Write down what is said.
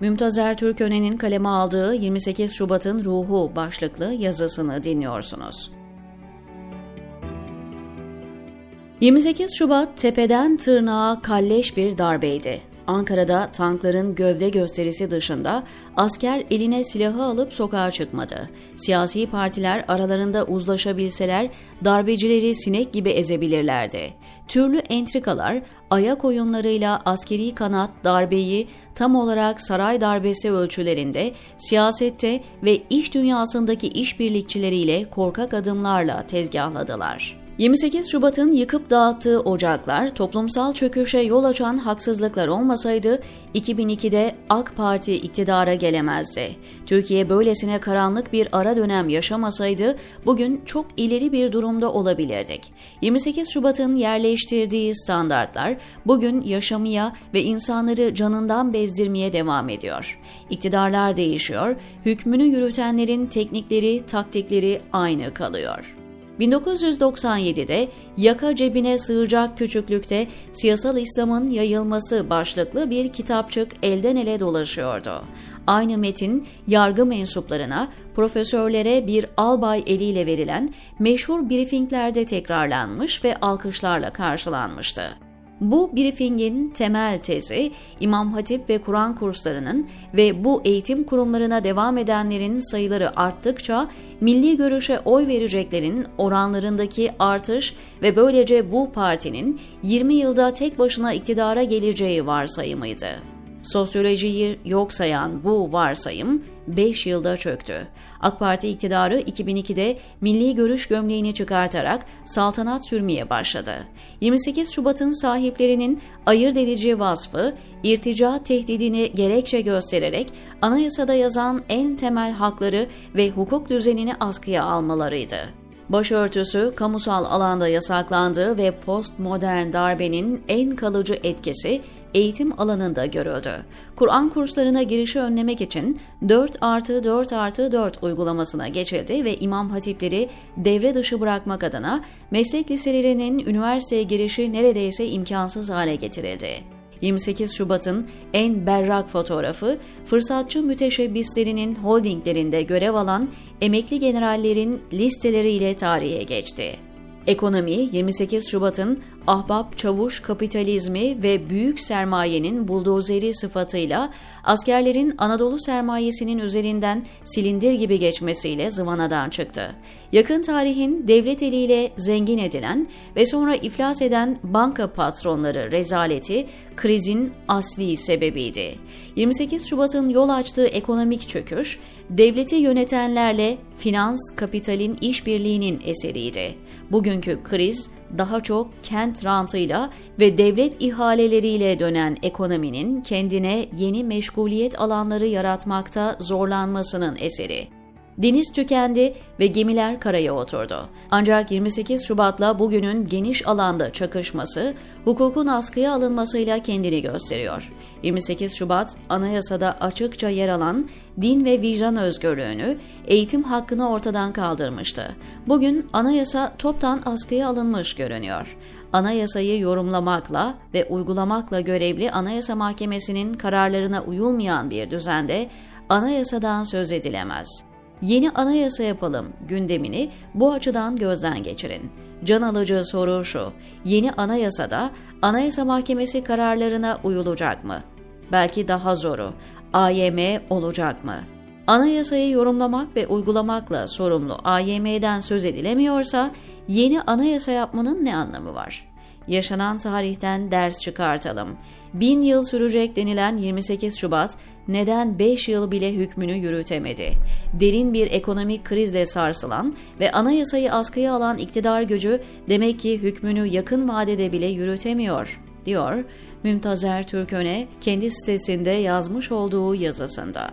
Mümtazer Türköne'nin kaleme aldığı 28 Şubat'ın Ruhu başlıklı yazısını dinliyorsunuz. 28 Şubat tepeden tırnağa kalleş bir darbeydi. Ankara'da tankların gövde gösterisi dışında asker eline silahı alıp sokağa çıkmadı. Siyasi partiler aralarında uzlaşabilseler darbecileri sinek gibi ezebilirlerdi. Türlü entrikalar, ayak oyunlarıyla askeri kanat darbeyi tam olarak saray darbesi ölçülerinde, siyasette ve iş dünyasındaki işbirlikçileriyle korkak adımlarla tezgahladılar. 28 Şubat'ın yıkıp dağıttığı ocaklar, toplumsal çöküşe yol açan haksızlıklar olmasaydı 2002'de AK Parti iktidara gelemezdi. Türkiye böylesine karanlık bir ara dönem yaşamasaydı bugün çok ileri bir durumda olabilirdik. 28 Şubat'ın yerleştirdiği standartlar bugün yaşamaya ve insanları canından bezdirmeye devam ediyor. İktidarlar değişiyor, hükmünü yürütenlerin teknikleri, taktikleri aynı kalıyor. 1997'de yaka cebine sığacak küçüklükte siyasal İslam'ın yayılması başlıklı bir kitapçık elden ele dolaşıyordu. Aynı metin yargı mensuplarına, profesörlere bir albay eliyle verilen meşhur briefinglerde tekrarlanmış ve alkışlarla karşılanmıştı. Bu briefingin temel tezi İmam Hatip ve Kur'an kurslarının ve bu eğitim kurumlarına devam edenlerin sayıları arttıkça milli görüşe oy vereceklerin oranlarındaki artış ve böylece bu partinin 20 yılda tek başına iktidara geleceği varsayımıydı. Sosyolojiyi yok sayan bu varsayım 5 yılda çöktü. AK Parti iktidarı 2002'de milli görüş gömleğini çıkartarak saltanat sürmeye başladı. 28 Şubat'ın sahiplerinin ayırt edici vasfı, irtica tehdidini gerekçe göstererek anayasada yazan en temel hakları ve hukuk düzenini askıya almalarıydı. Başörtüsü kamusal alanda yasaklandı ve postmodern darbenin en kalıcı etkisi eğitim alanında görüldü. Kur'an kurslarına girişi önlemek için 4 artı 4 artı 4 uygulamasına geçildi ve imam hatipleri devre dışı bırakmak adına meslek liselerinin üniversiteye girişi neredeyse imkansız hale getirildi. 28 Şubat'ın en berrak fotoğrafı, fırsatçı müteşebbislerinin holdinglerinde görev alan emekli generallerin listeleriyle tarihe geçti. Ekonomi 28 Şubat'ın ahbap çavuş kapitalizmi ve büyük sermayenin buldozeri sıfatıyla askerlerin Anadolu sermayesinin üzerinden silindir gibi geçmesiyle zıvanadan çıktı. Yakın tarihin devlet eliyle zengin edilen ve sonra iflas eden banka patronları rezaleti krizin asli sebebiydi. 28 Şubat'ın yol açtığı ekonomik çöküş, devleti yönetenlerle finans kapitalin işbirliğinin eseriydi. Bugünkü kriz daha çok kent rantıyla ve devlet ihaleleriyle dönen ekonominin kendine yeni meşguliyet alanları yaratmakta zorlanmasının eseri. Deniz tükendi ve gemiler karaya oturdu. Ancak 28 Şubat'la bugünün geniş alanda çakışması, hukukun askıya alınmasıyla kendini gösteriyor. 28 Şubat, anayasada açıkça yer alan din ve vicdan özgürlüğünü, eğitim hakkını ortadan kaldırmıştı. Bugün anayasa toptan askıya alınmış görünüyor. Anayasayı yorumlamakla ve uygulamakla görevli Anayasa Mahkemesi'nin kararlarına uyulmayan bir düzende anayasadan söz edilemez. Yeni anayasa yapalım gündemini bu açıdan gözden geçirin. Can alıcı soru şu, yeni anayasada Anayasa Mahkemesi kararlarına uyulacak mı? Belki daha zoru, AYM olacak mı? Anayasayı yorumlamak ve uygulamakla sorumlu AYM'den söz edilemiyorsa yeni anayasa yapmanın ne anlamı var? Yaşanan tarihten ders çıkartalım. Bin yıl sürecek denilen 28 Şubat neden 5 yıl bile hükmünü yürütemedi? Derin bir ekonomik krizle sarsılan ve anayasayı askıya alan iktidar gücü demek ki hükmünü yakın vadede bile yürütemiyor, diyor Mümtazer Türköne kendi sitesinde yazmış olduğu yazısında.